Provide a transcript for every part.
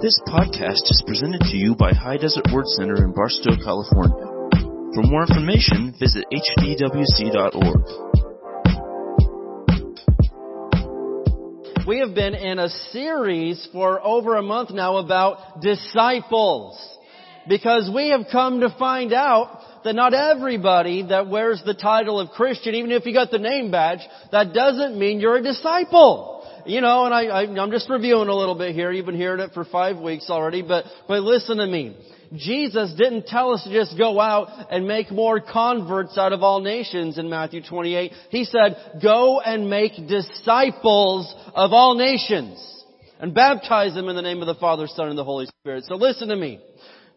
This podcast is presented to you by High Desert Word Center in Barstow, California. For more information, visit hdwc.org. We have been in a series for over a month now about disciples. Because we have come to find out that not everybody that wears the title of Christian, even if you got the name badge, that doesn't mean you're a disciple. You know, and I, I, I'm just reviewing a little bit here. You've been hearing it for five weeks already, but, but listen to me. Jesus didn't tell us to just go out and make more converts out of all nations in Matthew 28. He said, go and make disciples of all nations and baptize them in the name of the Father, Son, and the Holy Spirit. So listen to me.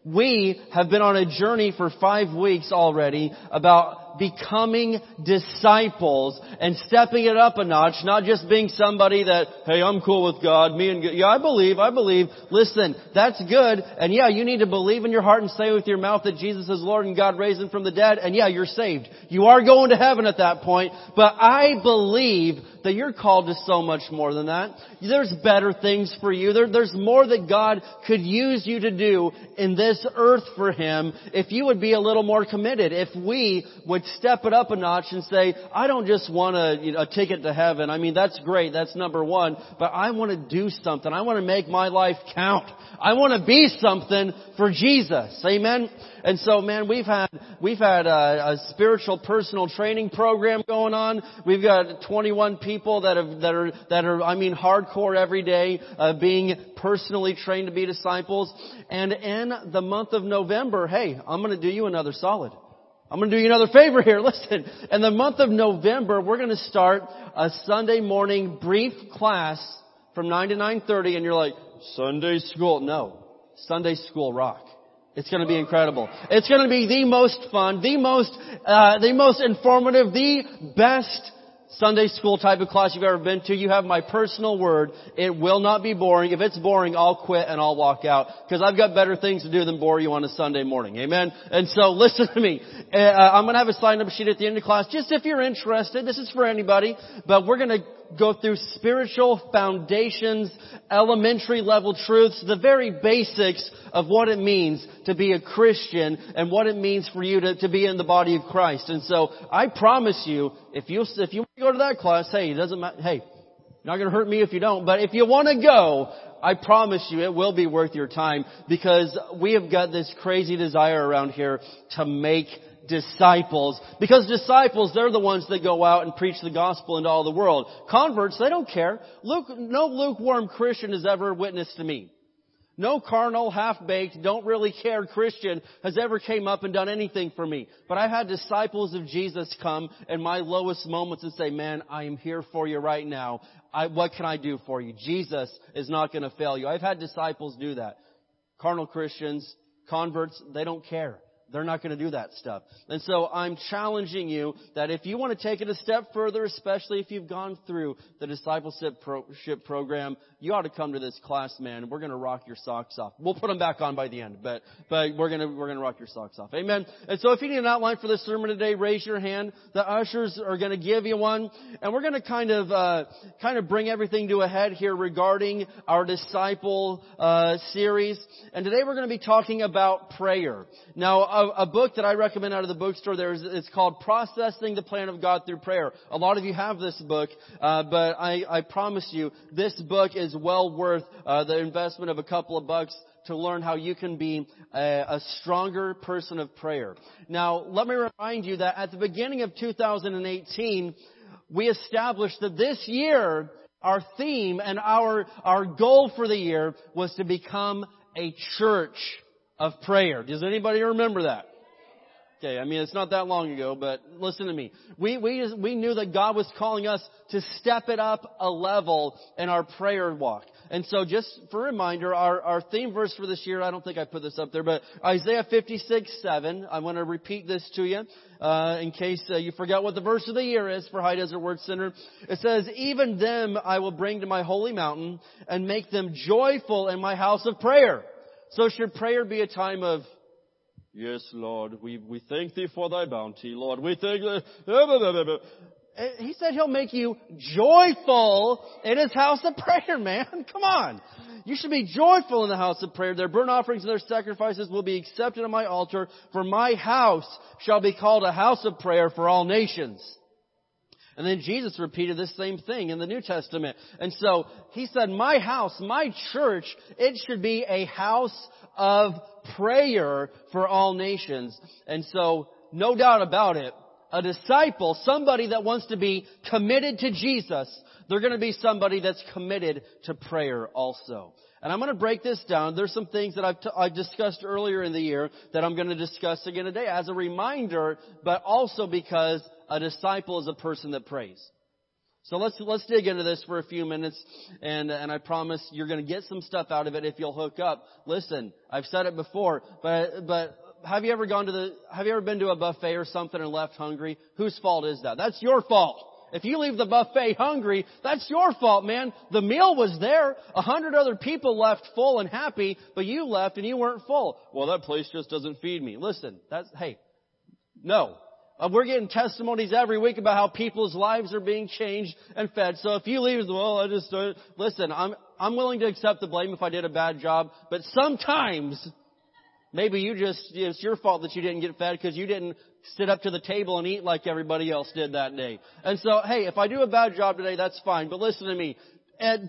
We have been on a journey for five weeks already about becoming disciples and stepping it up a notch, not just being somebody that, hey, I'm cool with God, me and God. Yeah, I believe, I believe. Listen, that's good. And yeah, you need to believe in your heart and say with your mouth that Jesus is Lord and God raised him from the dead. And yeah, you're saved. You are going to heaven at that point. But I believe that you're called to so much more than that. There's better things for you. There, there's more that God could use you to do in this earth for Him if you would be a little more committed. If we would step it up a notch and say, I don't just want a, you know, a ticket to heaven. I mean, that's great. That's number one. But I want to do something. I want to make my life count. I want to be something for Jesus. Amen. And so, man, we've had we've had a, a spiritual personal training program going on. We've got 21 people that have that are that are I mean hardcore every day, uh, being personally trained to be disciples. And in the month of November, hey, I'm going to do you another solid. I'm going to do you another favor here. Listen, in the month of November, we're going to start a Sunday morning brief class from 9 to 9.30 and you're like, Sunday school. No. Sunday school rock. It's going to be incredible. It's going to be the most fun, the most, uh, the most informative, the best Sunday school type of class you've ever been to. You have my personal word. It will not be boring. If it's boring, I'll quit and I'll walk out because I've got better things to do than bore you on a Sunday morning. Amen. And so listen to me. Uh, I'm going to have a sign up sheet at the end of class just if you're interested. This is for anybody, but we're going to go through spiritual foundations, elementary level truths, the very basics of what it means to be a Christian and what it means for you to, to be in the body of Christ. And so I promise you, if you, if you go to that class, hey, it doesn't matter, hey, not going to hurt me if you don't, but if you want to go, I promise you it will be worth your time because we have got this crazy desire around here to make disciples. Because disciples, they're the ones that go out and preach the gospel into all the world. Converts, they don't care. Luke, no lukewarm Christian has ever witnessed to me. No carnal, half-baked, don't really care Christian has ever came up and done anything for me. But I've had disciples of Jesus come in my lowest moments and say, man, I am here for you right now. I, what can I do for you? Jesus is not going to fail you. I've had disciples do that. Carnal Christians, converts, they don't care. They're not going to do that stuff. And so I'm challenging you that if you want to take it a step further, especially if you've gone through the discipleship program, you ought to come to this class, man. We're going to rock your socks off. We'll put them back on by the end, but, but we're going to, we're going to rock your socks off. Amen. And so if you need an outline for this sermon today, raise your hand. The ushers are going to give you one. And we're going to kind of, uh, kind of bring everything to a head here regarding our disciple, uh, series. And today we're going to be talking about prayer. Now, a, book that I recommend out of the bookstore there is it's called Processing the Plan of God Through Prayer. A lot of you have this book, uh, but I, I, promise you, this book is well worth uh, the investment of a couple of bucks to learn how you can be a, a stronger person of prayer. Now, let me remind you that at the beginning of 2018, we established that this year, our theme and our, our goal for the year was to become a church of prayer. Does anybody remember that? Okay, I mean, it's not that long ago, but listen to me. We, we, we knew that God was calling us to step it up a level in our prayer walk. And so just for reminder, our, our theme verse for this year, I don't think I put this up there, but Isaiah 56, 7. I want to repeat this to you, uh, in case uh, you forgot what the verse of the year is for High Desert Word Center. It says, even them I will bring to my holy mountain and make them joyful in my house of prayer. So should prayer be a time of, yes, Lord, we, we thank thee for thy bounty, Lord. We thank thee. Eh, he said he'll make you joyful in his house of prayer, man. Come on. You should be joyful in the house of prayer. Their burnt offerings and their sacrifices will be accepted on my altar, for my house shall be called a house of prayer for all nations. And then Jesus repeated this same thing in the New Testament. And so he said, my house, my church, it should be a house of prayer for all nations. And so, no doubt about it, a disciple, somebody that wants to be committed to Jesus, they're going to be somebody that's committed to prayer also. And I'm going to break this down. There's some things that I've, t- I discussed earlier in the year that I'm going to discuss again today as a reminder, but also because a disciple is a person that prays. So let's let's dig into this for a few minutes, and and I promise you're going to get some stuff out of it if you'll hook up. Listen, I've said it before, but but have you ever gone to the have you ever been to a buffet or something and left hungry? Whose fault is that? That's your fault. If you leave the buffet hungry, that's your fault, man. The meal was there. A hundred other people left full and happy, but you left and you weren't full. Well, that place just doesn't feed me. Listen, that's, hey, no. Uh, we're getting testimonies every week about how people's lives are being changed and fed. So if you leave, well, I just, uh, listen, I'm, I'm willing to accept the blame if I did a bad job, but sometimes, maybe you just, it's your fault that you didn't get fed because you didn't sit up to the table and eat like everybody else did that day. And so, hey, if I do a bad job today, that's fine. But listen to me.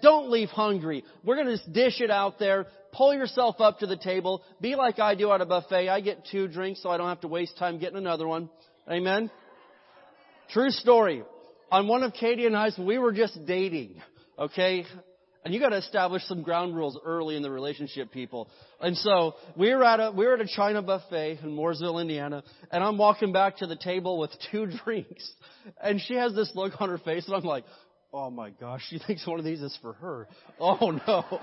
Don't leave hungry. We're going to just dish it out there. Pull yourself up to the table. Be like I do at a buffet. I get two drinks so I don't have to waste time getting another one. Amen? True story. On one of Katie and I's, we were just dating. Okay? And you gotta establish some ground rules early in the relationship, people. And so, we were at a, we were at a China buffet in Mooresville, Indiana, and I'm walking back to the table with two drinks. And she has this look on her face, and I'm like, oh my gosh, she thinks one of these is for her. Oh no.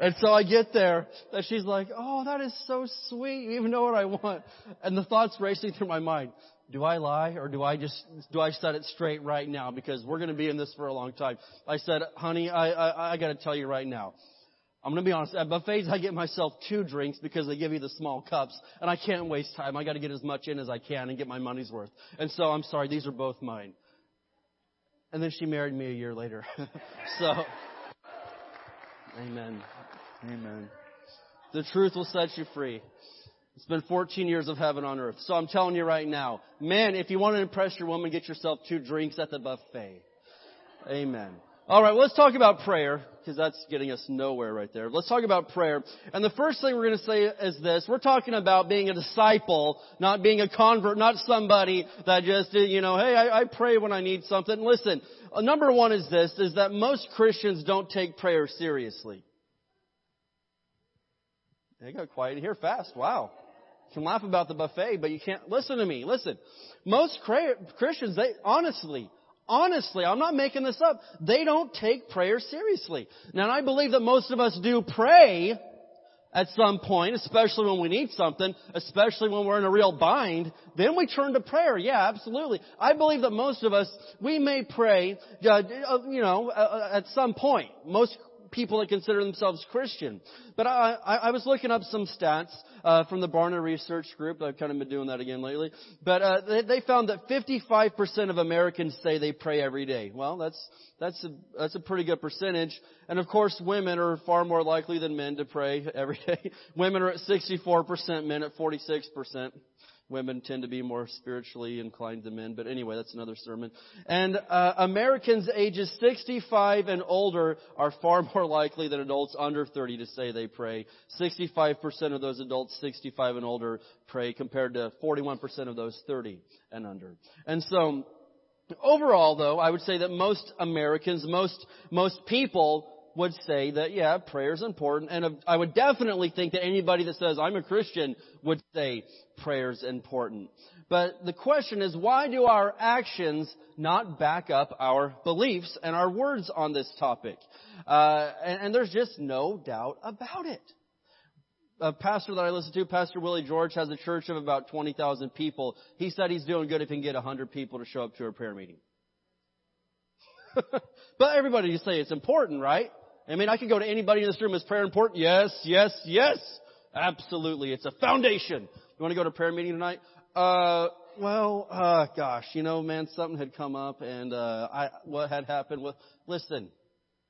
And so I get there, and she's like, oh, that is so sweet. You even know what I want. And the thoughts racing through my mind do I lie or do I just, do I set it straight right now? Because we're going to be in this for a long time. I said, honey, I, I, I got to tell you right now. I'm going to be honest. At buffets, I get myself two drinks because they give you the small cups, and I can't waste time. I got to get as much in as I can and get my money's worth. And so I'm sorry, these are both mine. And then she married me a year later. so, amen, amen. The truth will set you free. It's been 14 years of heaven on earth. So I'm telling you right now, man, if you want to impress your woman, get yourself two drinks at the buffet. Amen. All right, let's talk about prayer because that's getting us nowhere right there. Let's talk about prayer. And the first thing we're going to say is this. We're talking about being a disciple, not being a convert, not somebody that just, you know, hey, I, I pray when I need something. Listen, uh, number one is this, is that most Christians don't take prayer seriously. They got quiet here fast. Wow. Can laugh about the buffet, but you can't listen to me. Listen. Most Christians, they honestly, honestly, I'm not making this up. They don't take prayer seriously. Now, I believe that most of us do pray at some point, especially when we need something, especially when we're in a real bind, then we turn to prayer. Yeah, absolutely. I believe that most of us, we may pray, uh, you know, uh, at some point. Most people that consider themselves Christian. But I, I, I was looking up some stats uh, from the Barna Research Group. I've kind of been doing that again lately. But uh, they, they found that 55% of Americans say they pray every day. Well, that's that's a, that's a pretty good percentage. And of course, women are far more likely than men to pray every day. women are at 64%, men at 46% women tend to be more spiritually inclined than men. But anyway, that's another sermon. And uh, Americans ages 65 and older are far more likely than adults under 30 to say they pray. 65% of those adults 65 and older pray compared to 41% of those 30 and under. And so, overall though, I would say that most Americans, most, most people would say that, yeah, prayer is important. And I would definitely think that anybody that says, I'm a Christian, would say prayer is important. But the question is, why do our actions not back up our beliefs and our words on this topic? Uh, and, and there's just no doubt about it. A pastor that I listen to, Pastor Willie George, has a church of about 20,000 people. He said he's doing good if he can get 100 people to show up to a prayer meeting. but everybody you say it's important, right? I mean, I could go to anybody in this room. Is prayer important? Yes, yes, yes. Absolutely. It's a foundation. You want to go to prayer meeting tonight? Uh, well, uh, gosh, you know, man, something had come up and, uh, I, what had happened with, listen,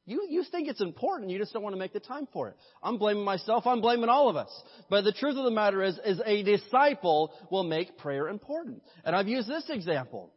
you, you think it's important, you just don't want to make the time for it. I'm blaming myself, I'm blaming all of us. But the truth of the matter is, is a disciple will make prayer important. And I've used this example.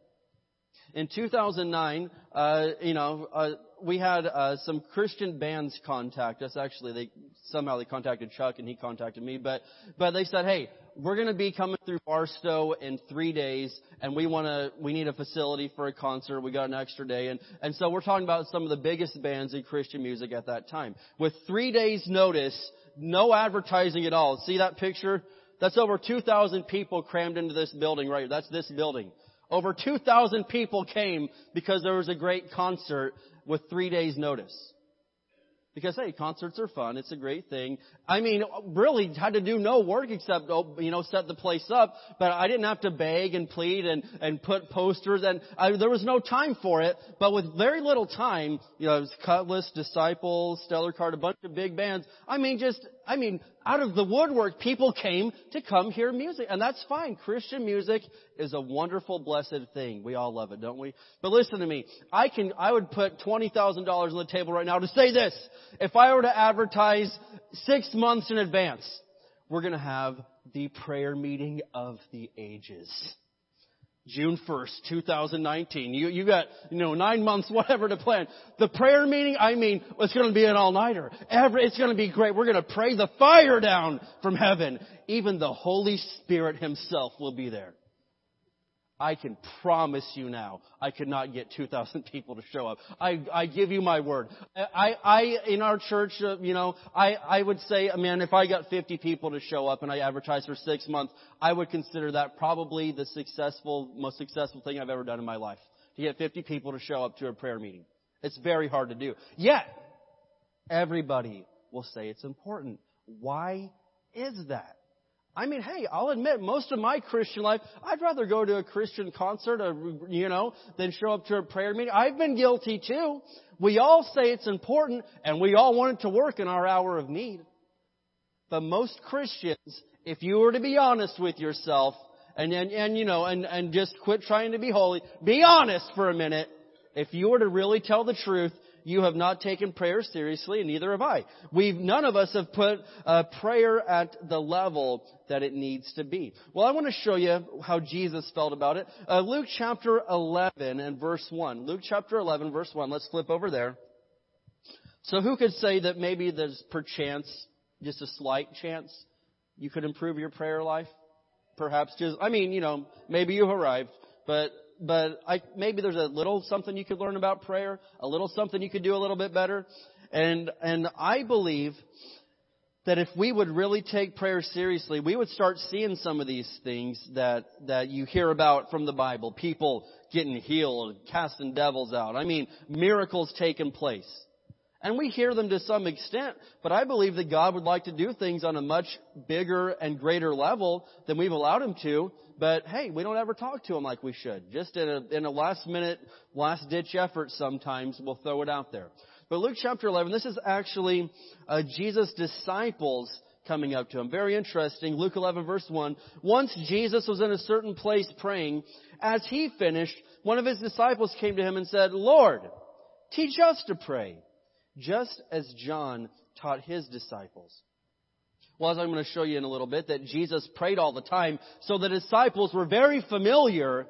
In 2009, uh, you know, uh, we had uh, some Christian bands contact us. Actually, they somehow they contacted Chuck and he contacted me, but but they said, hey, we're going to be coming through Barstow in three days, and we want to we need a facility for a concert. We got an extra day, and and so we're talking about some of the biggest bands in Christian music at that time. With three days notice, no advertising at all. See that picture? That's over 2,000 people crammed into this building right. Here. That's this building. Over 2,000 people came because there was a great concert with three days notice. Because hey, concerts are fun. It's a great thing. I mean, really had to do no work except, you know, set the place up. But I didn't have to beg and plead and, and put posters and I, there was no time for it. But with very little time, you know, it was Kutless, Disciples, Stellar Kart, a bunch of big bands. I mean, just, I mean, out of the woodwork, people came to come hear music. And that's fine. Christian music is a wonderful, blessed thing. We all love it, don't we? But listen to me. I can, I would put $20,000 on the table right now to say this. If I were to advertise six months in advance, we're gonna have the prayer meeting of the ages. June 1st, 2019. You, you got, you know, nine months, whatever to plan. The prayer meeting, I mean, it's gonna be an all-nighter. Every, it's gonna be great. We're gonna pray the fire down from heaven. Even the Holy Spirit Himself will be there. I can promise you now, I could not get 2,000 people to show up. I, I give you my word. I, I, in our church, uh, you know, I, I would say, man, if I got 50 people to show up and I advertised for six months, I would consider that probably the successful, most successful thing I've ever done in my life. To get 50 people to show up to a prayer meeting. It's very hard to do. Yet, everybody will say it's important. Why is that? I mean, hey, I'll admit, most of my Christian life, I'd rather go to a Christian concert, or, you know, than show up to a prayer meeting. I've been guilty too. We all say it's important, and we all want it to work in our hour of need. But most Christians, if you were to be honest with yourself, and, and, and you know, and, and just quit trying to be holy, be honest for a minute. If you were to really tell the truth, you have not taken prayer seriously, and neither have I. We've, none of us have put uh, prayer at the level that it needs to be. Well, I want to show you how Jesus felt about it. Uh, Luke chapter 11 and verse 1. Luke chapter 11 verse 1. Let's flip over there. So who could say that maybe there's perchance, just a slight chance, you could improve your prayer life? Perhaps just, I mean, you know, maybe you've arrived, but but I, maybe there's a little something you could learn about prayer, a little something you could do a little bit better. And, and I believe that if we would really take prayer seriously, we would start seeing some of these things that, that you hear about from the Bible. People getting healed, casting devils out. I mean, miracles taking place. And we hear them to some extent, but I believe that God would like to do things on a much bigger and greater level than we've allowed Him to. But hey, we don't ever talk to Him like we should. Just in a, in a last minute, last ditch effort sometimes, we'll throw it out there. But Luke chapter 11, this is actually uh, Jesus' disciples coming up to him. Very interesting. Luke 11 verse 1. Once Jesus was in a certain place praying. As he finished, one of his disciples came to him and said, Lord, teach us to pray just as John taught his disciples. Well, as I'm going to show you in a little bit, that Jesus prayed all the time, so the disciples were very familiar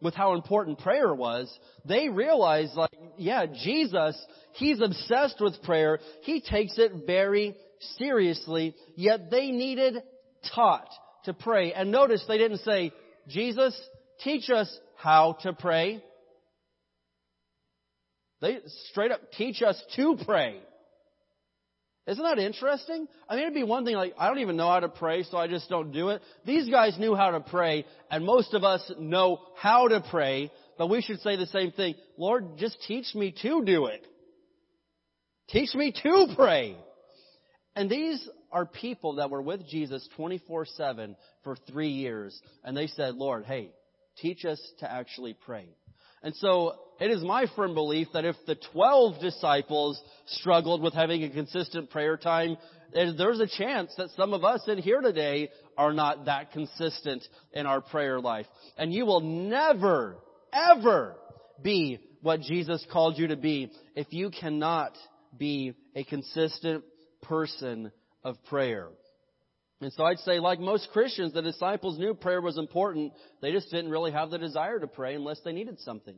with how important prayer was. They realized, like, yeah, Jesus, He's obsessed with prayer. He takes it very seriously, yet they needed taught to pray. And notice they didn't say, Jesus, teach us how to pray. They straight up teach us to pray. Isn't that interesting? I mean, it'd be one thing like, I don't even know how to pray, so I just don't do it. These guys knew how to pray, and most of us know how to pray, but we should say the same thing. Lord, just teach me to do it. Teach me to pray. And these are people that were with Jesus 24-7 for three years, and they said, Lord, hey, teach us to actually pray. And so it is my firm belief that if the 12 disciples struggled with having a consistent prayer time, there's a chance that some of us in here today are not that consistent in our prayer life. And you will never, ever be what Jesus called you to be if you cannot be a consistent person of prayer. And so I'd say, like most Christians, the disciples knew prayer was important. They just didn't really have the desire to pray unless they needed something.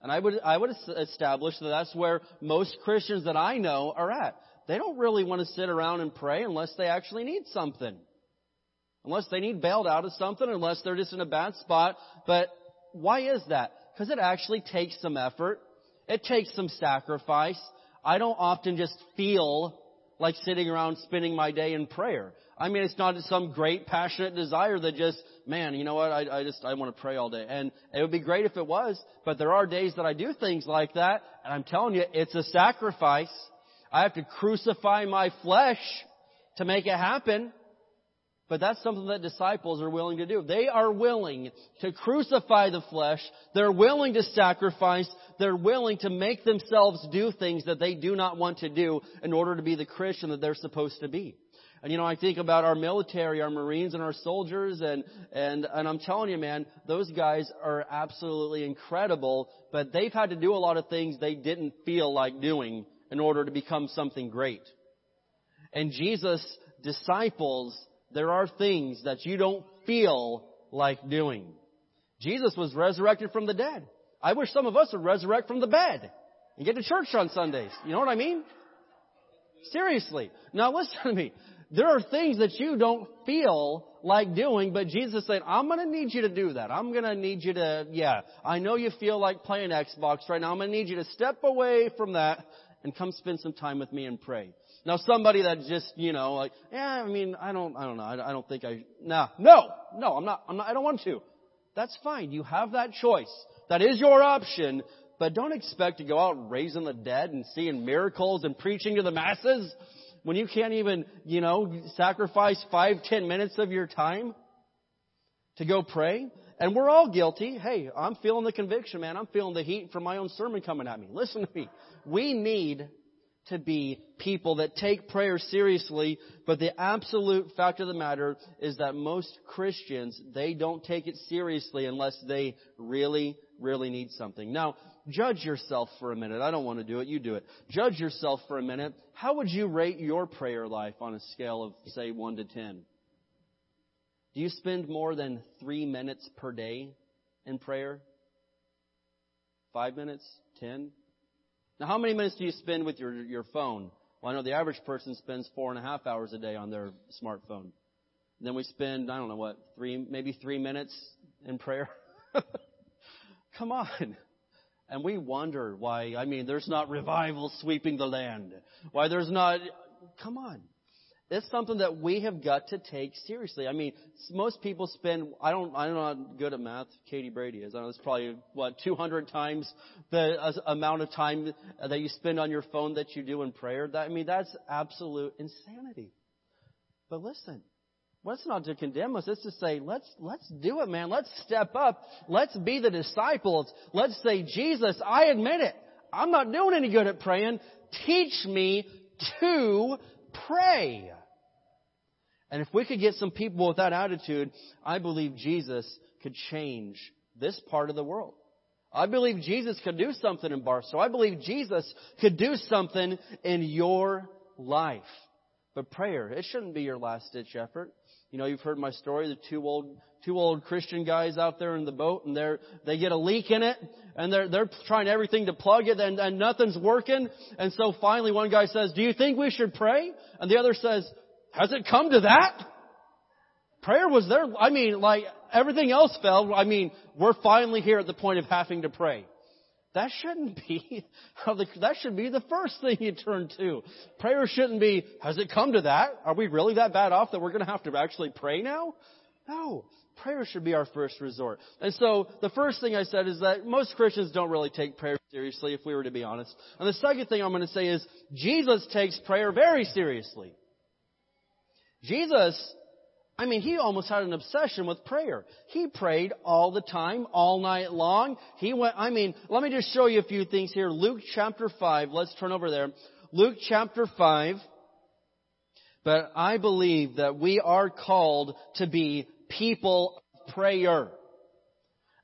And I would, I would establish that that's where most Christians that I know are at. They don't really want to sit around and pray unless they actually need something. Unless they need bailed out of something, unless they're just in a bad spot. But why is that? Because it actually takes some effort. It takes some sacrifice. I don't often just feel like sitting around spending my day in prayer. I mean, it's not some great passionate desire that just, man, you know what, I, I just, I want to pray all day. And it would be great if it was, but there are days that I do things like that, and I'm telling you, it's a sacrifice. I have to crucify my flesh to make it happen. But that's something that disciples are willing to do. They are willing to crucify the flesh. They're willing to sacrifice. They're willing to make themselves do things that they do not want to do in order to be the Christian that they're supposed to be. And you know, I think about our military, our Marines and our soldiers and, and, and I'm telling you man, those guys are absolutely incredible, but they've had to do a lot of things they didn't feel like doing in order to become something great. And Jesus' disciples, there are things that you don't feel like doing. Jesus was resurrected from the dead. I wish some of us would resurrect from the bed and get to church on Sundays. You know what I mean? Seriously. Now listen to me. There are things that you don't feel like doing, but Jesus said, I'm gonna need you to do that. I'm gonna need you to, yeah, I know you feel like playing Xbox right now. I'm gonna need you to step away from that and come spend some time with me and pray. Now somebody that just, you know, like, yeah, I mean, I don't, I don't know, I, I don't think I, nah, no, no, I'm not, I'm not, I don't want to. That's fine. You have that choice. That is your option, but don't expect to go out raising the dead and seeing miracles and preaching to the masses when you can't even, you know, sacrifice five, ten minutes of your time to go pray. And we're all guilty. Hey, I'm feeling the conviction, man. I'm feeling the heat from my own sermon coming at me. Listen to me. We need to be people that take prayer seriously, but the absolute fact of the matter is that most Christians, they don't take it seriously unless they really, really need something. Now, judge yourself for a minute. I don't want to do it. You do it. Judge yourself for a minute. How would you rate your prayer life on a scale of, say, 1 to 10? Do you spend more than three minutes per day in prayer? Five minutes? Ten? Now, how many minutes do you spend with your, your phone? Well, I know the average person spends four and a half hours a day on their smartphone. Then we spend, I don't know what, three, maybe three minutes in prayer. Come on. And we wonder why, I mean, there's not revival sweeping the land. Why there's not, come on. It's something that we have got to take seriously. I mean, most people spend, I don't, I'm not know how good at math. Katie Brady is. I know it's probably, what, 200 times the uh, amount of time that you spend on your phone that you do in prayer. That, I mean, that's absolute insanity. But listen, what's not to condemn us. It's to say, let's, let's do it, man. Let's step up. Let's be the disciples. Let's say, Jesus, I admit it. I'm not doing any good at praying. Teach me to pray. And if we could get some people with that attitude, I believe Jesus could change this part of the world. I believe Jesus could do something in Barstow. I believe Jesus could do something in your life. But prayer, it shouldn't be your last ditch effort. You know, you've heard my story, the two old, two old Christian guys out there in the boat and they're, they get a leak in it and they're, they're trying everything to plug it and, and nothing's working. And so finally one guy says, do you think we should pray? And the other says, has it come to that? Prayer was there. I mean, like, everything else fell. I mean, we're finally here at the point of having to pray. That shouldn't be, that should be the first thing you turn to. Prayer shouldn't be, has it come to that? Are we really that bad off that we're going to have to actually pray now? No. Prayer should be our first resort. And so, the first thing I said is that most Christians don't really take prayer seriously, if we were to be honest. And the second thing I'm going to say is, Jesus takes prayer very seriously. Jesus I mean, he almost had an obsession with prayer. He prayed all the time, all night long. He went, I mean, let me just show you a few things here. Luke chapter 5, let's turn over there. Luke chapter 5. But I believe that we are called to be people of prayer.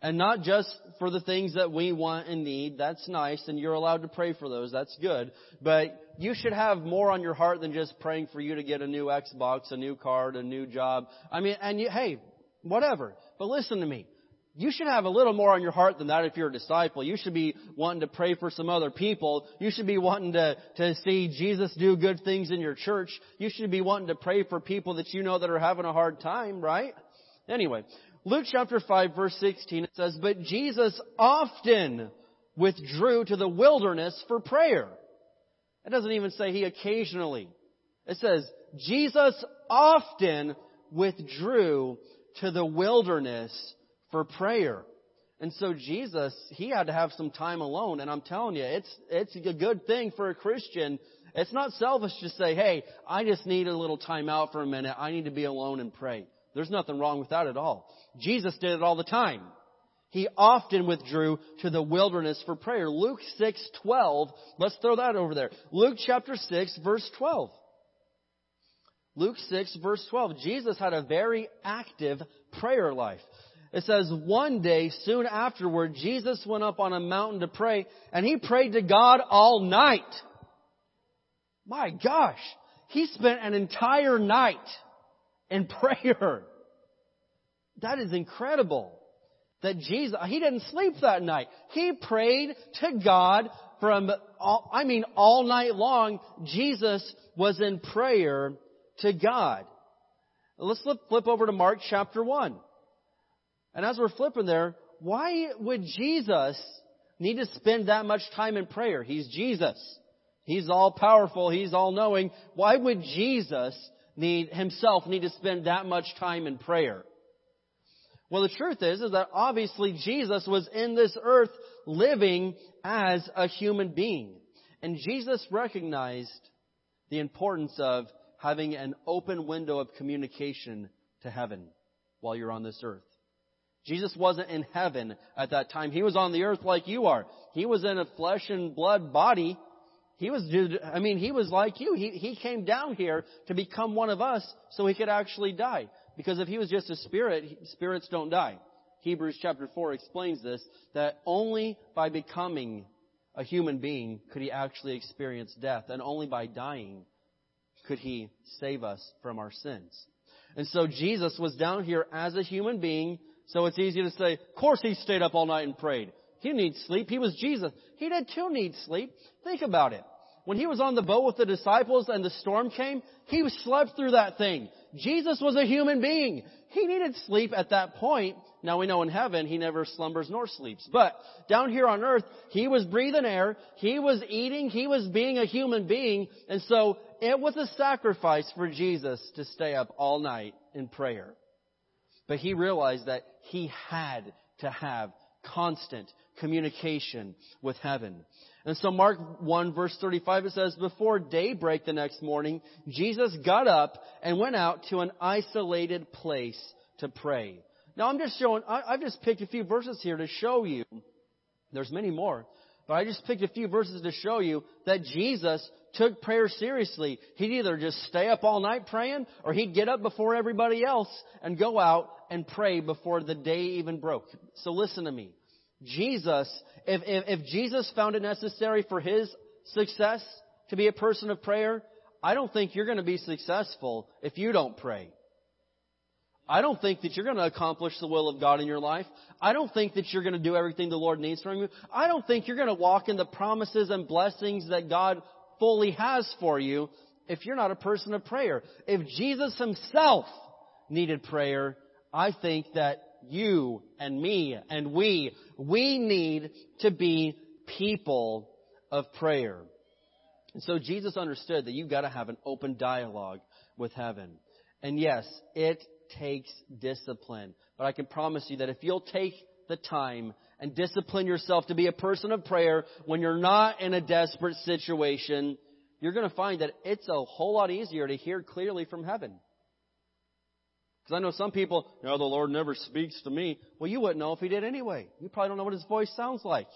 And not just for the things that we want and need. That's nice, and you're allowed to pray for those. That's good. But you should have more on your heart than just praying for you to get a new Xbox, a new card, a new job. I mean, and you, hey, whatever. But listen to me. You should have a little more on your heart than that if you're a disciple. You should be wanting to pray for some other people. You should be wanting to, to see Jesus do good things in your church. You should be wanting to pray for people that you know that are having a hard time, right? Anyway, Luke chapter 5 verse 16, it says, But Jesus often withdrew to the wilderness for prayer. It doesn't even say he occasionally. It says, Jesus often withdrew to the wilderness for prayer. And so Jesus, he had to have some time alone. And I'm telling you, it's, it's a good thing for a Christian. It's not selfish to say, hey, I just need a little time out for a minute. I need to be alone and pray. There's nothing wrong with that at all. Jesus did it all the time. He often withdrew to the wilderness for prayer. Luke 6:12. Let's throw that over there. Luke chapter 6 verse 12. Luke 6 verse 12. Jesus had a very active prayer life. It says, one day, soon afterward, Jesus went up on a mountain to pray, and he prayed to God all night. My gosh, he spent an entire night in prayer. That is incredible. That Jesus, he didn't sleep that night. He prayed to God from, all, I mean, all night long. Jesus was in prayer to God. Let's flip, flip over to Mark chapter 1. And as we're flipping there, why would Jesus need to spend that much time in prayer? He's Jesus. He's all powerful. He's all knowing. Why would Jesus need, himself need to spend that much time in prayer? Well, the truth is, is that obviously Jesus was in this earth living as a human being. And Jesus recognized the importance of having an open window of communication to heaven while you're on this earth. Jesus wasn't in heaven at that time. He was on the earth like you are. He was in a flesh and blood body. He was, I mean, he was like you. He, he came down here to become one of us so he could actually die. Because if he was just a spirit, spirits don't die. Hebrews chapter 4 explains this, that only by becoming a human being could he actually experience death, and only by dying could he save us from our sins. And so Jesus was down here as a human being, so it's easy to say, of course he stayed up all night and prayed. He needs sleep. He was Jesus. He did too need sleep. Think about it. When he was on the boat with the disciples and the storm came, he slept through that thing. Jesus was a human being. He needed sleep at that point. Now we know in heaven he never slumbers nor sleeps. But down here on earth, he was breathing air, he was eating, he was being a human being, and so it was a sacrifice for Jesus to stay up all night in prayer. But he realized that he had to have constant communication with heaven. And so Mark 1 verse 35 it says, Before daybreak the next morning, Jesus got up and went out to an isolated place to pray. Now I'm just showing, I've just picked a few verses here to show you, there's many more, but I just picked a few verses to show you that Jesus took prayer seriously. He'd either just stay up all night praying, or he'd get up before everybody else and go out and pray before the day even broke. So listen to me. Jesus, if, if, if Jesus found it necessary for his success to be a person of prayer, I don't think you're going to be successful if you don't pray. I don't think that you're going to accomplish the will of God in your life. I don't think that you're going to do everything the Lord needs from you. I don't think you're going to walk in the promises and blessings that God fully has for you if you're not a person of prayer. If Jesus himself needed prayer, I think that you and me and we, we need to be people of prayer. And so Jesus understood that you've got to have an open dialogue with heaven. And yes, it takes discipline. But I can promise you that if you'll take the time and discipline yourself to be a person of prayer when you're not in a desperate situation, you're going to find that it's a whole lot easier to hear clearly from heaven. Because I know some people, you know, the Lord never speaks to me. Well, you wouldn't know if He did anyway. You probably don't know what His voice sounds like.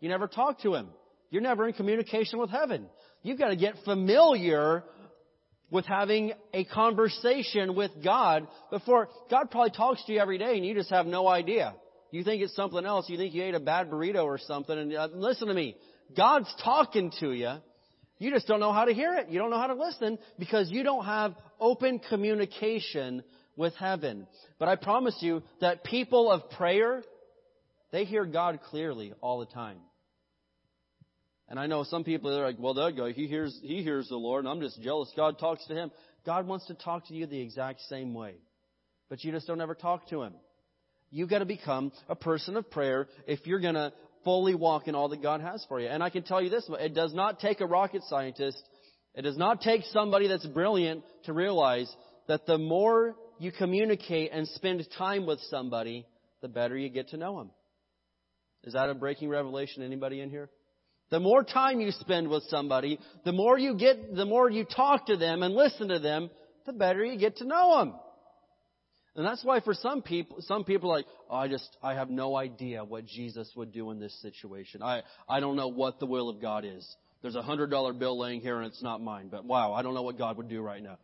You never talk to Him. You're never in communication with heaven. You've got to get familiar with having a conversation with God before God probably talks to you every day and you just have no idea. You think it's something else. You think you ate a bad burrito or something. And uh, listen to me. God's talking to you. You just don't know how to hear it. You don't know how to listen because you don't have open communication with heaven. But I promise you that people of prayer, they hear God clearly all the time. And I know some people are like, well, that guy, he hears, he hears the Lord, and I'm just jealous. God talks to him. God wants to talk to you the exact same way. But you just don't ever talk to him. You've got to become a person of prayer if you're going to fully walk in all that God has for you. And I can tell you this, it does not take a rocket scientist, it does not take somebody that's brilliant to realize that the more you communicate and spend time with somebody, the better you get to know them. Is that a breaking revelation? Anybody in here? The more time you spend with somebody, the more you get, the more you talk to them and listen to them, the better you get to know them. And that's why for some people, some people are like, oh, I just, I have no idea what Jesus would do in this situation. I, I don't know what the will of God is. There's a hundred dollar bill laying here and it's not mine, but wow, I don't know what God would do right now.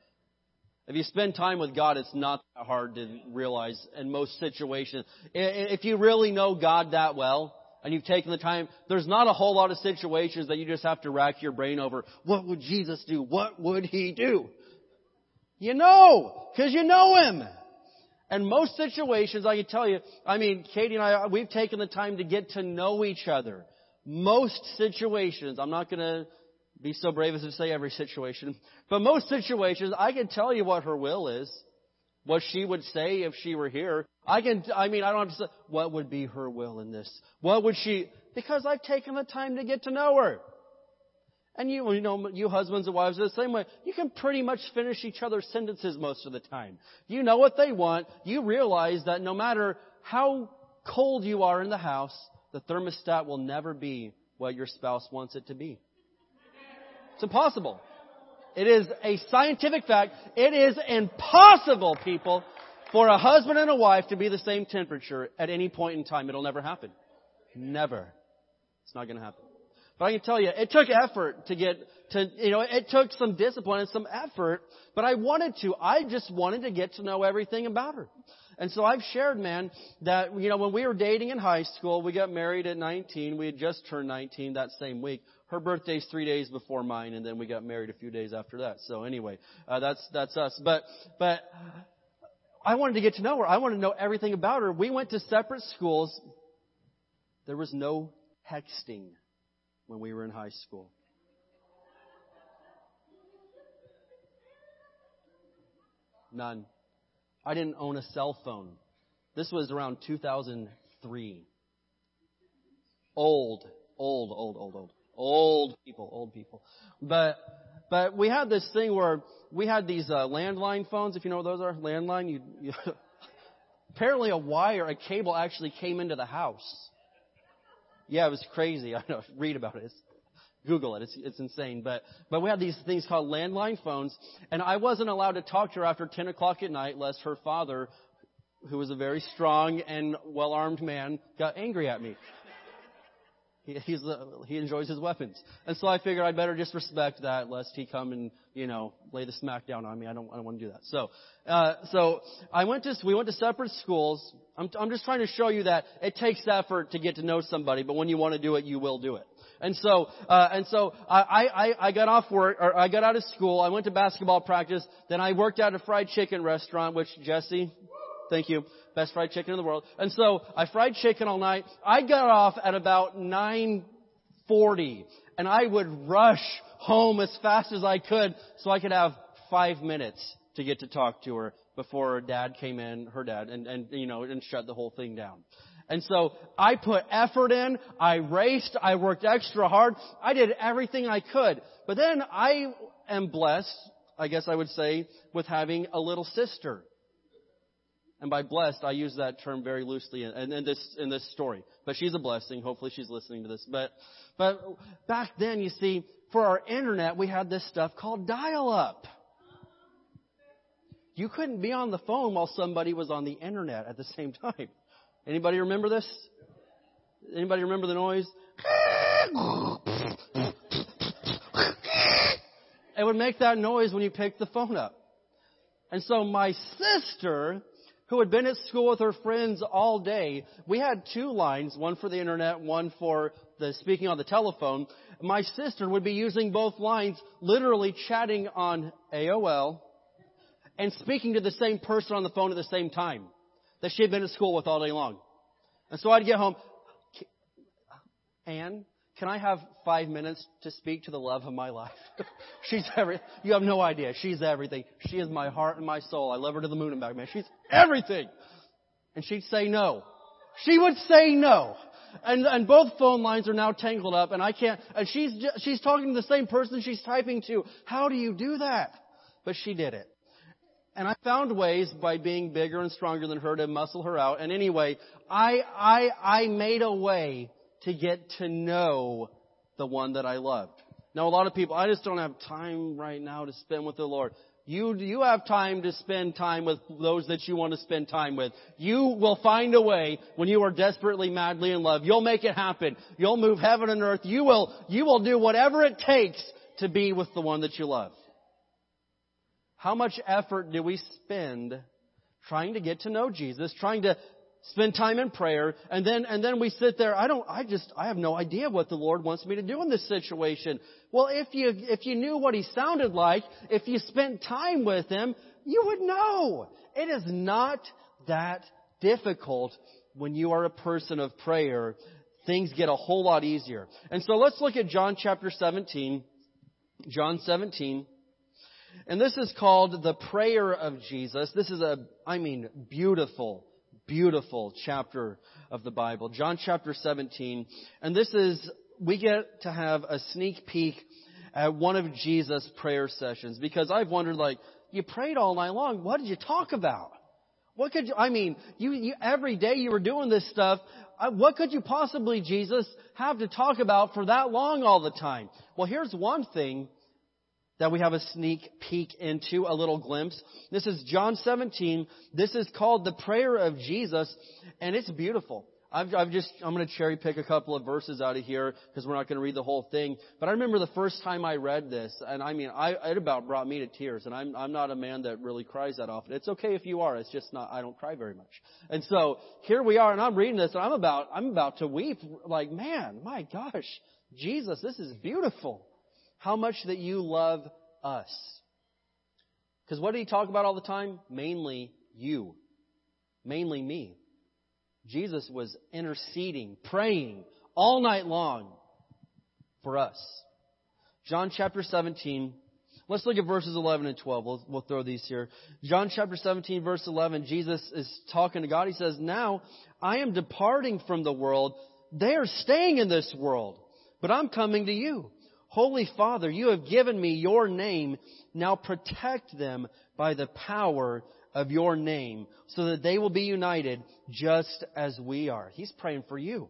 If you spend time with God, it's not that hard to realize in most situations. If you really know God that well, and you've taken the time, there's not a whole lot of situations that you just have to rack your brain over. What would Jesus do? What would He do? You know, because you know Him. And most situations, I can tell you, I mean, Katie and I, we've taken the time to get to know each other. Most situations, I'm not going to be so brave as to say every situation. But most situations, I can tell you what her will is. What she would say if she were here. I can, I mean, I don't have to say, what would be her will in this? What would she, because I've taken the time to get to know her. And you, you know, you husbands and wives are the same way. You can pretty much finish each other's sentences most of the time. You know what they want. You realize that no matter how cold you are in the house, the thermostat will never be what your spouse wants it to be. It's impossible. It is a scientific fact. It is impossible, people, for a husband and a wife to be the same temperature at any point in time. It'll never happen. Never. It's not going to happen. But I can tell you, it took effort to get to, you know, it took some discipline and some effort, but I wanted to. I just wanted to get to know everything about her. And so I've shared, man, that, you know, when we were dating in high school, we got married at 19. We had just turned 19 that same week. Her birthday's three days before mine, and then we got married a few days after that. So anyway, uh, that's, that's us. But, but, I wanted to get to know her. I wanted to know everything about her. We went to separate schools. There was no texting when we were in high school. None. I didn't own a cell phone. This was around 2003. Old, old, old, old, old. Old people, old people. But, but we had this thing where we had these uh, landline phones, if you know what those are. Landline, you, you apparently a wire, a cable actually came into the house. Yeah, it was crazy. I know. Read about it. It's, Google it. It's, it's insane. But, but we had these things called landline phones, and I wasn't allowed to talk to her after 10 o'clock at night lest her father, who was a very strong and well-armed man, got angry at me. He, he's he enjoys his weapons, and so I figured I'd better just respect that, lest he come and you know lay the smack down on me. I don't I don't want to do that. So uh, so I went to we went to separate schools. I'm I'm just trying to show you that it takes effort to get to know somebody, but when you want to do it, you will do it. And so, uh, and so I, I, I got off work, or I got out of school. I went to basketball practice. Then I worked at a fried chicken restaurant, which Jesse, thank you, best fried chicken in the world. And so I fried chicken all night. I got off at about 9:40, and I would rush home as fast as I could so I could have five minutes to get to talk to her before her dad came in, her dad, and, and you know, and shut the whole thing down. And so I put effort in, I raced, I worked extra hard, I did everything I could. But then I am blessed, I guess I would say, with having a little sister. And by blessed, I use that term very loosely in, in, this in this story. But she's a blessing. Hopefully, she's listening to this. But but back then, you see, for our internet, we had this stuff called dial-up. you couldn't be on the phone while somebody was on the internet at the same time. Anybody remember this? Anybody remember the noise? It would make that noise when you picked the phone up. And so my sister, who had been at school with her friends all day, we had two lines, one for the internet, one for the speaking on the telephone. My sister would be using both lines, literally chatting on AOL and speaking to the same person on the phone at the same time that she had been at school with all day long. And so I'd get home, Anne, can I have five minutes to speak to the love of my life? She's every, you have no idea. She's everything. She is my heart and my soul. I love her to the moon and back, man. She's everything. And she'd say no. She would say no. And, and both phone lines are now tangled up and I can't, and she's, she's talking to the same person she's typing to. How do you do that? But she did it. And I found ways by being bigger and stronger than her to muscle her out. And anyway, I, I, I made a way to get to know the one that I loved. Now a lot of people, I just don't have time right now to spend with the Lord. You, you have time to spend time with those that you want to spend time with. You will find a way when you are desperately, madly in love. You'll make it happen. You'll move heaven and earth. You will, you will do whatever it takes to be with the one that you love. How much effort do we spend trying to get to know Jesus, trying to spend time in prayer, and then, and then we sit there, I don't, I just, I have no idea what the Lord wants me to do in this situation. Well, if you, if you knew what He sounded like, if you spent time with Him, you would know. It is not that difficult when you are a person of prayer. Things get a whole lot easier. And so let's look at John chapter 17. John 17. And this is called the prayer of Jesus. This is a, I mean, beautiful, beautiful chapter of the Bible. John chapter 17. And this is, we get to have a sneak peek at one of Jesus' prayer sessions because I've wondered like, you prayed all night long. What did you talk about? What could you, I mean, you, you every day you were doing this stuff. Uh, what could you possibly, Jesus, have to talk about for that long all the time? Well, here's one thing that we have a sneak peek into, a little glimpse. This is John 17. This is called the prayer of Jesus, and it's beautiful. I've, I've just, I'm going to cherry pick a couple of verses out of here because we're not going to read the whole thing. But I remember the first time I read this, and I mean, I, it about brought me to tears. And I'm, I'm not a man that really cries that often. It's okay if you are. It's just not, I don't cry very much. And so here we are, and I'm reading this, and I'm about, I'm about to weep. Like, man, my gosh, Jesus, this is beautiful. How much that you love us. Because what did he talk about all the time? Mainly you. Mainly me. Jesus was interceding, praying all night long for us. John chapter 17. Let's look at verses 11 and 12. We'll, we'll throw these here. John chapter 17 verse 11, Jesus is talking to God. He says, Now I am departing from the world. They are staying in this world, but I'm coming to you. Holy Father, you have given me your name. Now protect them by the power of your name so that they will be united just as we are. He's praying for you.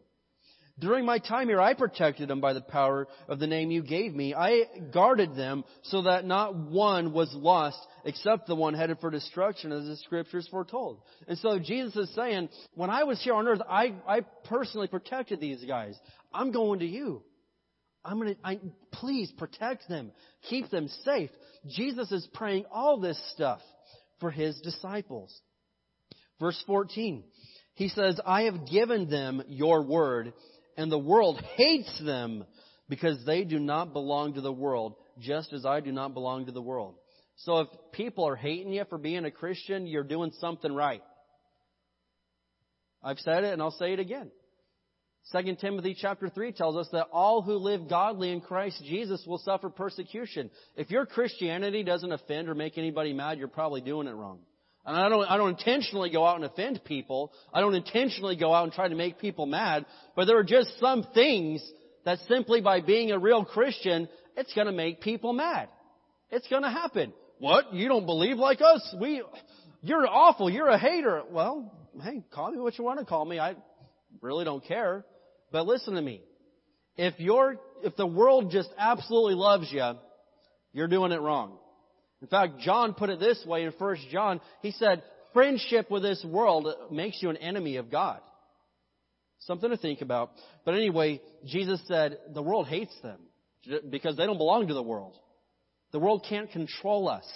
During my time here, I protected them by the power of the name you gave me. I guarded them so that not one was lost except the one headed for destruction as the scriptures foretold. And so Jesus is saying, when I was here on earth, I, I personally protected these guys. I'm going to you. I'm going to, please protect them. Keep them safe. Jesus is praying all this stuff for his disciples. Verse 14. He says, I have given them your word and the world hates them because they do not belong to the world, just as I do not belong to the world. So if people are hating you for being a Christian, you're doing something right. I've said it and I'll say it again. 2 Timothy chapter 3 tells us that all who live godly in Christ Jesus will suffer persecution. If your Christianity doesn't offend or make anybody mad, you're probably doing it wrong. And I don't, I don't intentionally go out and offend people. I don't intentionally go out and try to make people mad. But there are just some things that simply by being a real Christian, it's gonna make people mad. It's gonna happen. What? You don't believe like us? We, you're awful. You're a hater. Well, hey, call me what you want to call me. I really don't care. But listen to me. If you're, if the world just absolutely loves you, you're doing it wrong. In fact, John put it this way in 1 John. He said, friendship with this world makes you an enemy of God. Something to think about. But anyway, Jesus said the world hates them because they don't belong to the world. The world can't control us.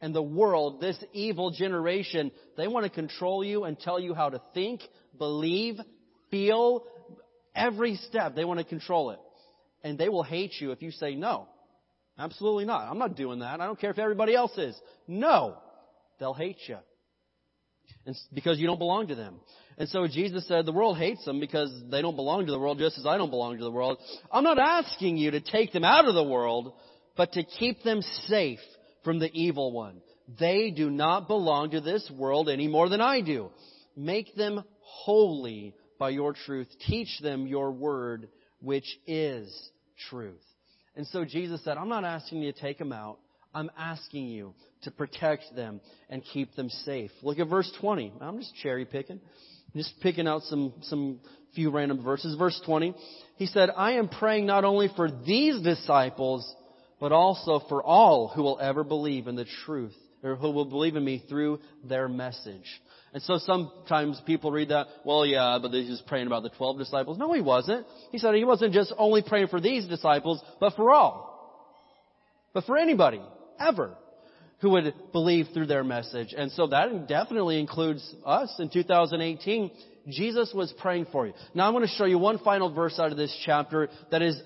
And the world, this evil generation, they want to control you and tell you how to think, believe, feel, every step. They want to control it. And they will hate you if you say no. Absolutely not. I'm not doing that. I don't care if everybody else is. No. They'll hate you. And because you don't belong to them. And so Jesus said the world hates them because they don't belong to the world just as I don't belong to the world. I'm not asking you to take them out of the world, but to keep them safe from the evil one. They do not belong to this world any more than I do. Make them holy by your truth. Teach them your word, which is truth. And so Jesus said, I'm not asking you to take them out. I'm asking you to protect them and keep them safe. Look at verse 20. I'm just cherry picking. Just picking out some, some few random verses. Verse 20. He said, I am praying not only for these disciples, but also for all who will ever believe in the truth, or who will believe in me through their message. And so sometimes people read that, well, yeah, but he was praying about the 12 disciples. No, he wasn't. He said he wasn't just only praying for these disciples, but for all. But for anybody, ever, who would believe through their message. And so that definitely includes us in 2018. Jesus was praying for you. Now I'm going to show you one final verse out of this chapter that is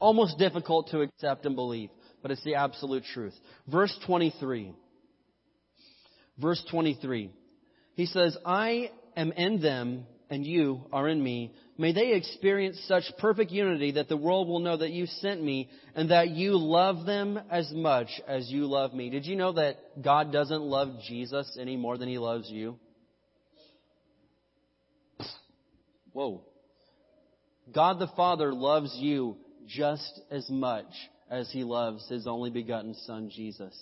almost difficult to accept and believe, but it's the absolute truth. Verse 23. Verse 23. He says, I am in them and you are in me. May they experience such perfect unity that the world will know that you sent me and that you love them as much as you love me. Did you know that God doesn't love Jesus any more than he loves you? Whoa. God the Father loves you just as much as he loves his only begotten son, Jesus.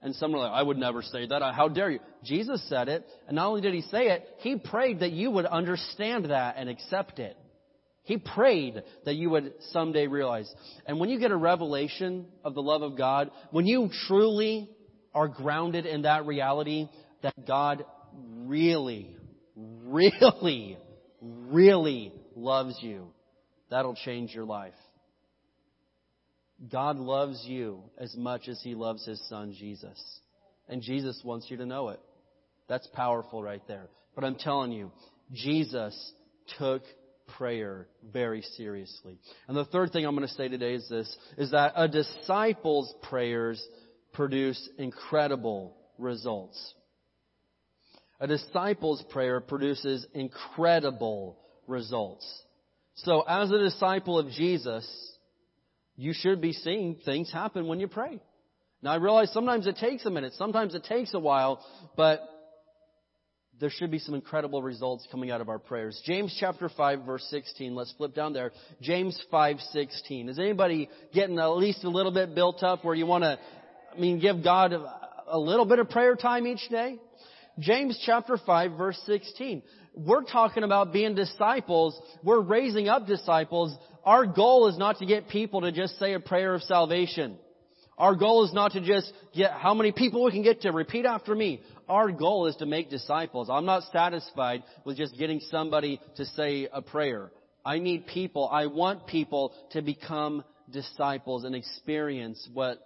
And some are like, I would never say that. How dare you? Jesus said it. And not only did he say it, he prayed that you would understand that and accept it. He prayed that you would someday realize. And when you get a revelation of the love of God, when you truly are grounded in that reality that God really, really, really loves you, that'll change your life. God loves you as much as He loves His Son, Jesus. And Jesus wants you to know it. That's powerful right there. But I'm telling you, Jesus took prayer very seriously. And the third thing I'm going to say today is this, is that a disciple's prayers produce incredible results. A disciple's prayer produces incredible results. So as a disciple of Jesus, you should be seeing things happen when you pray. Now I realize sometimes it takes a minute, sometimes it takes a while, but there should be some incredible results coming out of our prayers. James chapter 5 verse 16. Let's flip down there. James 5:16. Is anybody getting at least a little bit built up where you want to I mean give God a little bit of prayer time each day? James chapter 5 verse 16. We're talking about being disciples. We're raising up disciples our goal is not to get people to just say a prayer of salvation. Our goal is not to just get how many people we can get to repeat after me. Our goal is to make disciples. I'm not satisfied with just getting somebody to say a prayer. I need people, I want people to become disciples and experience what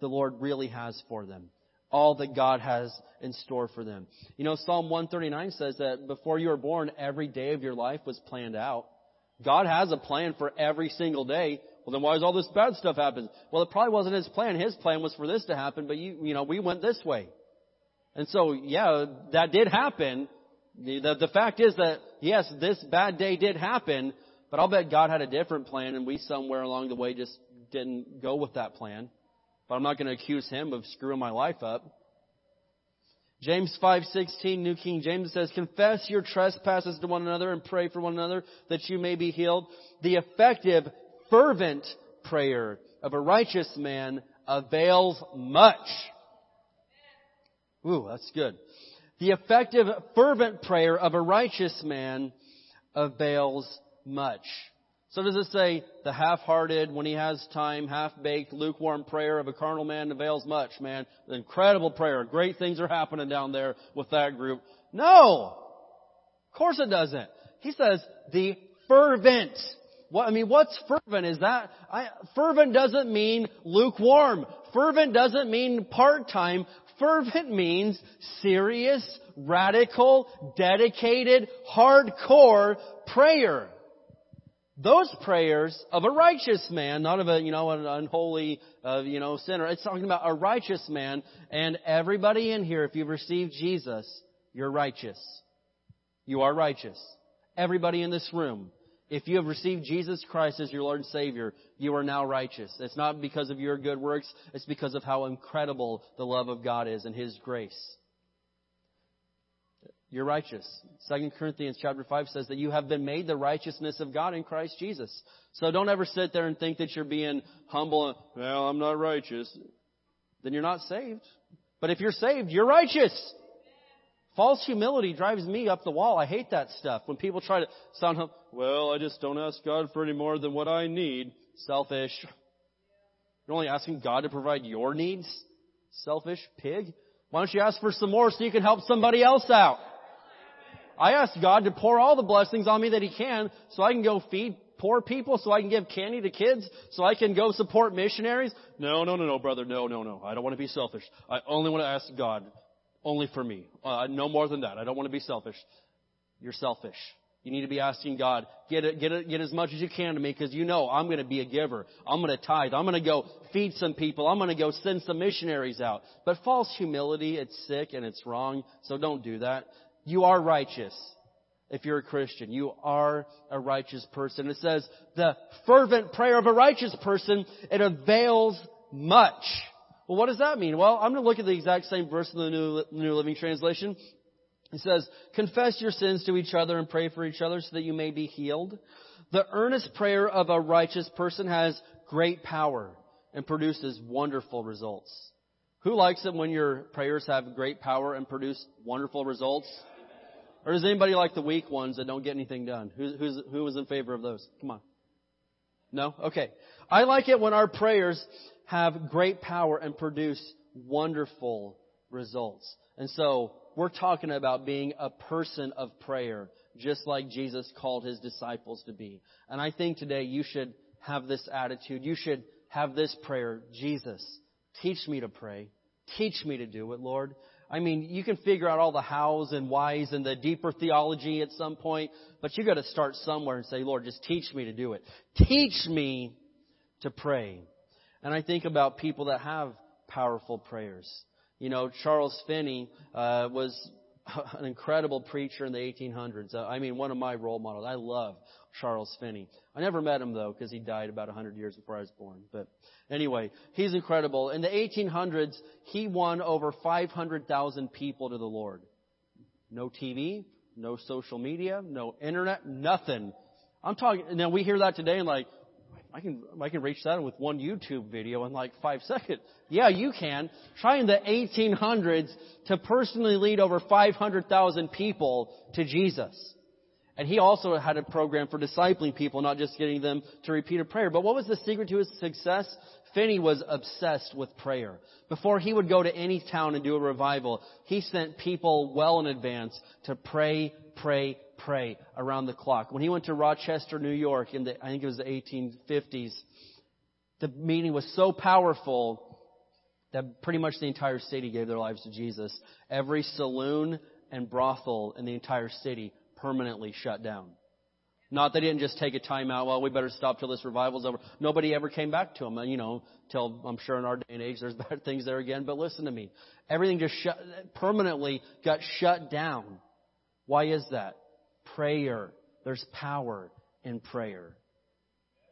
the Lord really has for them. All that God has in store for them. You know, Psalm 139 says that before you were born, every day of your life was planned out. God has a plan for every single day. Well, then why is all this bad stuff happen? Well, it probably wasn't His plan. His plan was for this to happen, but you, you know, we went this way. And so, yeah, that did happen. The, the fact is that, yes, this bad day did happen, but I'll bet God had a different plan and we somewhere along the way just didn't go with that plan. But I'm not going to accuse Him of screwing my life up. James 5:16 New King James says confess your trespasses to one another and pray for one another that you may be healed. The effective fervent prayer of a righteous man avails much. Ooh, that's good. The effective fervent prayer of a righteous man avails much. So does it say the half-hearted, when he has time, half-baked, lukewarm prayer of a carnal man avails much, man? Incredible prayer. Great things are happening down there with that group. No! Of course it doesn't. He says the fervent. What, I mean, what's fervent? Is that, I, fervent doesn't mean lukewarm. Fervent doesn't mean part-time. Fervent means serious, radical, dedicated, hardcore prayer. Those prayers of a righteous man, not of a, you know, an unholy, uh, you know, sinner. It's talking about a righteous man. And everybody in here, if you've received Jesus, you're righteous. You are righteous. Everybody in this room. If you have received Jesus Christ as your Lord and Savior, you are now righteous. It's not because of your good works. It's because of how incredible the love of God is and His grace. You're righteous. Second Corinthians chapter 5 says that you have been made the righteousness of God in Christ Jesus. So don't ever sit there and think that you're being humble and, well, I'm not righteous. Then you're not saved. But if you're saved, you're righteous. False humility drives me up the wall. I hate that stuff. When people try to sound, humble, well, I just don't ask God for any more than what I need. Selfish. You're only asking God to provide your needs? Selfish pig. Why don't you ask for some more so you can help somebody else out? I ask God to pour all the blessings on me that He can so I can go feed poor people, so I can give candy to kids, so I can go support missionaries. No, no, no, no, brother. No, no, no. I don't want to be selfish. I only want to ask God only for me. Uh, no more than that. I don't want to be selfish. You're selfish. You need to be asking God, get it, get it, get as much as you can to me because you know I'm going to be a giver. I'm going to tithe. I'm going to go feed some people. I'm going to go send some missionaries out. But false humility, it's sick and it's wrong. So don't do that. You are righteous if you're a Christian. You are a righteous person. It says the fervent prayer of a righteous person, it avails much. Well, what does that mean? Well, I'm going to look at the exact same verse in the New, New Living Translation. It says, confess your sins to each other and pray for each other so that you may be healed. The earnest prayer of a righteous person has great power and produces wonderful results. Who likes it when your prayers have great power and produce wonderful results? Or does anybody like the weak ones that don't get anything done? Who, who's, who was in favor of those? Come on. No? Okay. I like it when our prayers have great power and produce wonderful results. And so, we're talking about being a person of prayer, just like Jesus called his disciples to be. And I think today you should have this attitude. You should have this prayer. Jesus, teach me to pray. Teach me to do it, Lord. I mean, you can figure out all the hows and whys and the deeper theology at some point, but you gotta start somewhere and say, Lord, just teach me to do it. Teach me to pray. And I think about people that have powerful prayers. You know, Charles Finney uh, was an incredible preacher in the 1800s. Uh, I mean, one of my role models. I love Charles Finney. I never met him though, because he died about 100 years before I was born. But anyway, he's incredible. In the 1800s, he won over 500,000 people to the Lord. No TV, no social media, no internet, nothing. I'm talking, now we hear that today and like, I can, I can reach that with one YouTube video in like five seconds. Yeah, you can. Try in the 1800s to personally lead over 500,000 people to Jesus. And he also had a program for discipling people, not just getting them to repeat a prayer. But what was the secret to his success? Finney was obsessed with prayer. Before he would go to any town and do a revival, he sent people well in advance to pray, pray, pray around the clock. When he went to Rochester, New York in the, I think it was the 1850s, the meeting was so powerful that pretty much the entire city gave their lives to Jesus. Every saloon and brothel in the entire city permanently shut down. Not they didn't just take a time out, well, we better stop till this revival's over. Nobody ever came back to them. You know, till I'm sure in our day and age there's bad things there again. But listen to me. Everything just shut, permanently got shut down. Why is that? Prayer. There's power in prayer.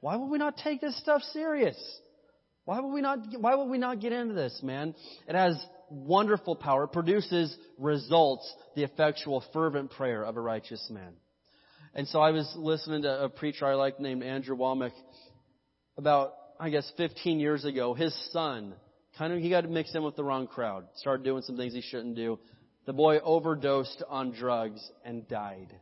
Why would we not take this stuff serious? Why would we not, why would we not get into this, man? It has wonderful power. Produces results, the effectual, fervent prayer of a righteous man. And so I was listening to a preacher I like named Andrew Wommack about, I guess, 15 years ago. His son, kind of, he got mixed in with the wrong crowd, started doing some things he shouldn't do. The boy overdosed on drugs and died.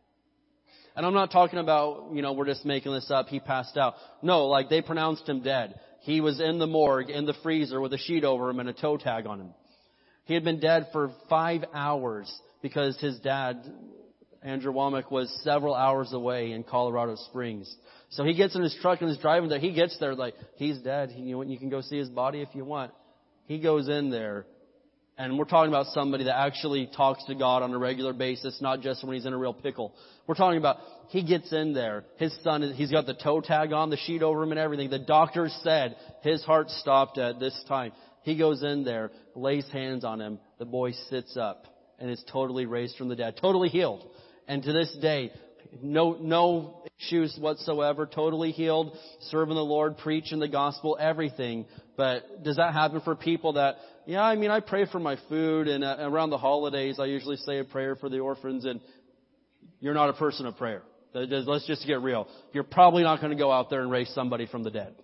And I'm not talking about, you know, we're just making this up, he passed out. No, like they pronounced him dead. He was in the morgue, in the freezer with a sheet over him and a toe tag on him. He had been dead for five hours because his dad, Andrew Wommack, was several hours away in Colorado Springs. So he gets in his truck and is driving there. He gets there like, he's dead. You, you can go see his body if you want. He goes in there and we're talking about somebody that actually talks to God on a regular basis, not just when he's in a real pickle. We're talking about he gets in there. His son, he's got the toe tag on, the sheet over him and everything. The doctor said his heart stopped at this time. He goes in there, lays hands on him. The boy sits up and is totally raised from the dead, totally healed. And to this day, no, no issues whatsoever, totally healed, serving the Lord, preaching the gospel, everything. But does that happen for people that, yeah, I mean, I pray for my food and uh, around the holidays I usually say a prayer for the orphans and you're not a person of prayer. Let's just get real. You're probably not going to go out there and raise somebody from the dead.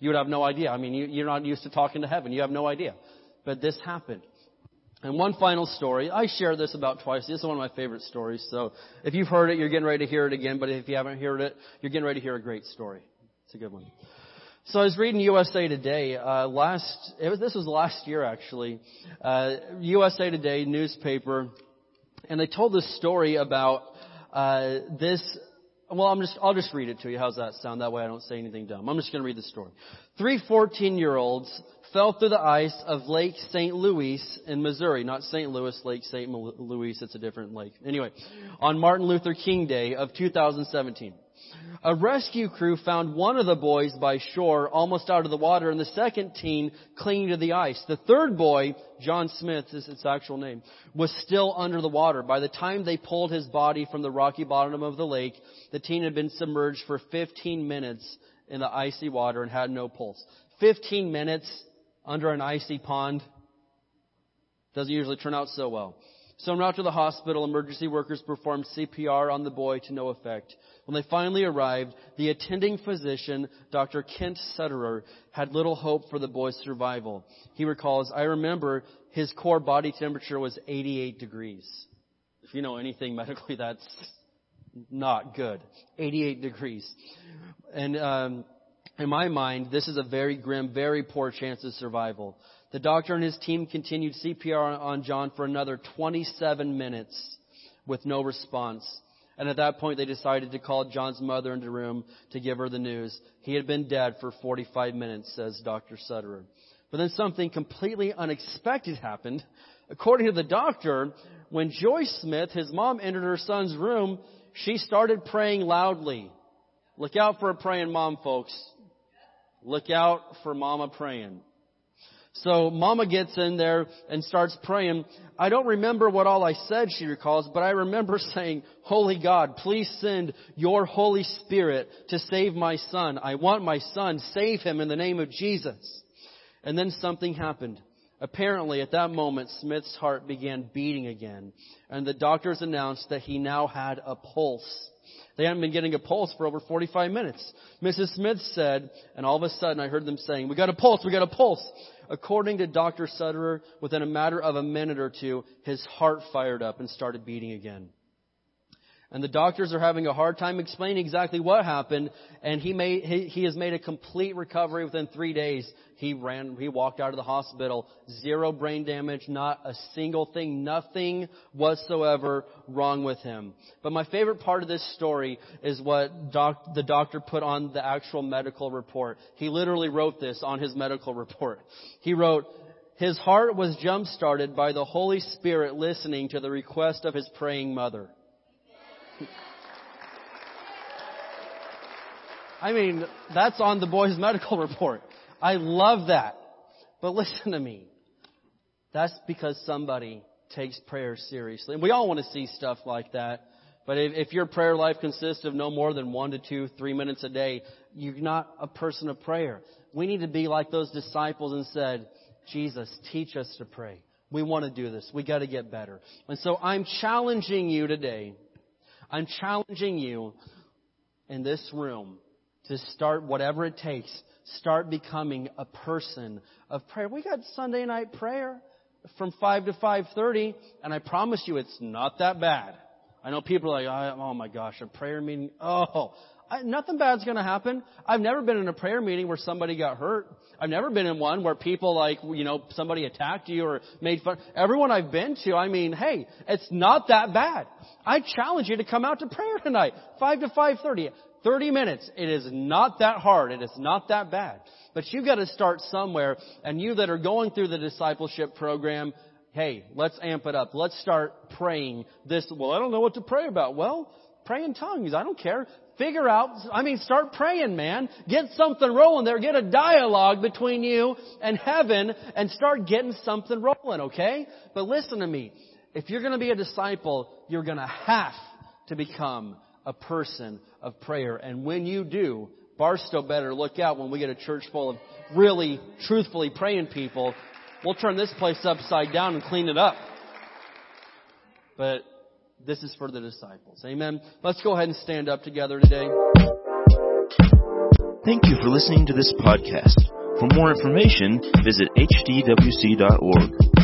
You would have no idea. I mean, you, you're not used to talking to heaven. You have no idea. But this happened. And one final story. I share this about twice. This is one of my favorite stories. So if you've heard it, you're getting ready to hear it again. But if you haven't heard it, you're getting ready to hear a great story. It's a good one. So I was reading USA Today uh, last. It was, this was last year actually. Uh, USA Today newspaper, and they told this story about uh, this. Well, I'm just. I'll just read it to you. How's that sound? That way I don't say anything dumb. I'm just going to read the story. Three 14-year-olds fell through the ice of Lake St. Louis in Missouri. Not St. Louis, Lake St. Louis, it's a different lake. Anyway, on Martin Luther King Day of 2017. A rescue crew found one of the boys by shore, almost out of the water, and the second teen clinging to the ice. The third boy, John Smith is its actual name, was still under the water. By the time they pulled his body from the rocky bottom of the lake, the teen had been submerged for 15 minutes in the icy water and had no pulse. 15 minutes under an icy pond doesn't usually turn out so well. Soon after the hospital, emergency workers performed CPR on the boy to no effect. When they finally arrived, the attending physician, Dr. Kent Sutterer, had little hope for the boy's survival. He recalls, I remember his core body temperature was 88 degrees. If you know anything medically, that's not good. 88 degrees. And um, in my mind, this is a very grim, very poor chance of survival. The doctor and his team continued CPR on John for another 27 minutes with no response. And at that point, they decided to call John's mother into the room to give her the news. He had been dead for 45 minutes, says Dr. Sutterer. But then something completely unexpected happened. According to the doctor, when Joyce Smith, his mom, entered her son's room, she started praying loudly. Look out for a praying mom, folks. Look out for mama praying. So mama gets in there and starts praying. I don't remember what all I said, she recalls, but I remember saying, Holy God, please send your Holy Spirit to save my son. I want my son. Save him in the name of Jesus. And then something happened. Apparently, at that moment, Smith's heart began beating again, and the doctors announced that he now had a pulse. They hadn't been getting a pulse for over 45 minutes. Mrs. Smith said, and all of a sudden I heard them saying, we got a pulse, we got a pulse. According to Dr. Sutterer, within a matter of a minute or two, his heart fired up and started beating again and the doctors are having a hard time explaining exactly what happened. And he made he, he has made a complete recovery within three days. He ran, he walked out of the hospital, zero brain damage, not a single thing, nothing whatsoever wrong with him. But my favorite part of this story is what doc, the doctor put on the actual medical report. He literally wrote this on his medical report. He wrote. His heart was jump started by the Holy Spirit listening to the request of his praying mother. I mean, that's on the boy's medical report. I love that. But listen to me. That's because somebody takes prayer seriously. And we all want to see stuff like that. But if, if your prayer life consists of no more than one to two, three minutes a day, you're not a person of prayer. We need to be like those disciples and said, Jesus, teach us to pray. We want to do this. We got to get better. And so I'm challenging you today. I'm challenging you in this room to start whatever it takes. Start becoming a person of prayer. We got Sunday night prayer from 5 to 5.30, and I promise you it's not that bad. I know people are like, oh my gosh, a prayer meeting. Oh, I, nothing bad's going to happen. I've never been in a prayer meeting where somebody got hurt. I've never been in one where people like, you know, somebody attacked you or made fun. Everyone I've been to, I mean, hey, it's not that bad. I challenge you to come out to prayer tonight, 5 to 5.30. 30 minutes. It is not that hard. It is not that bad. But you've got to start somewhere. And you that are going through the discipleship program, hey, let's amp it up. Let's start praying this. Well, I don't know what to pray about. Well, pray in tongues. I don't care. Figure out, I mean, start praying, man. Get something rolling there. Get a dialogue between you and heaven and start getting something rolling, okay? But listen to me. If you're going to be a disciple, you're going to have to become a person of prayer. And when you do, Barstow better look out when we get a church full of really, truthfully praying people. We'll turn this place upside down and clean it up. But this is for the disciples. Amen. Let's go ahead and stand up together today. Thank you for listening to this podcast. For more information, visit hdwc.org.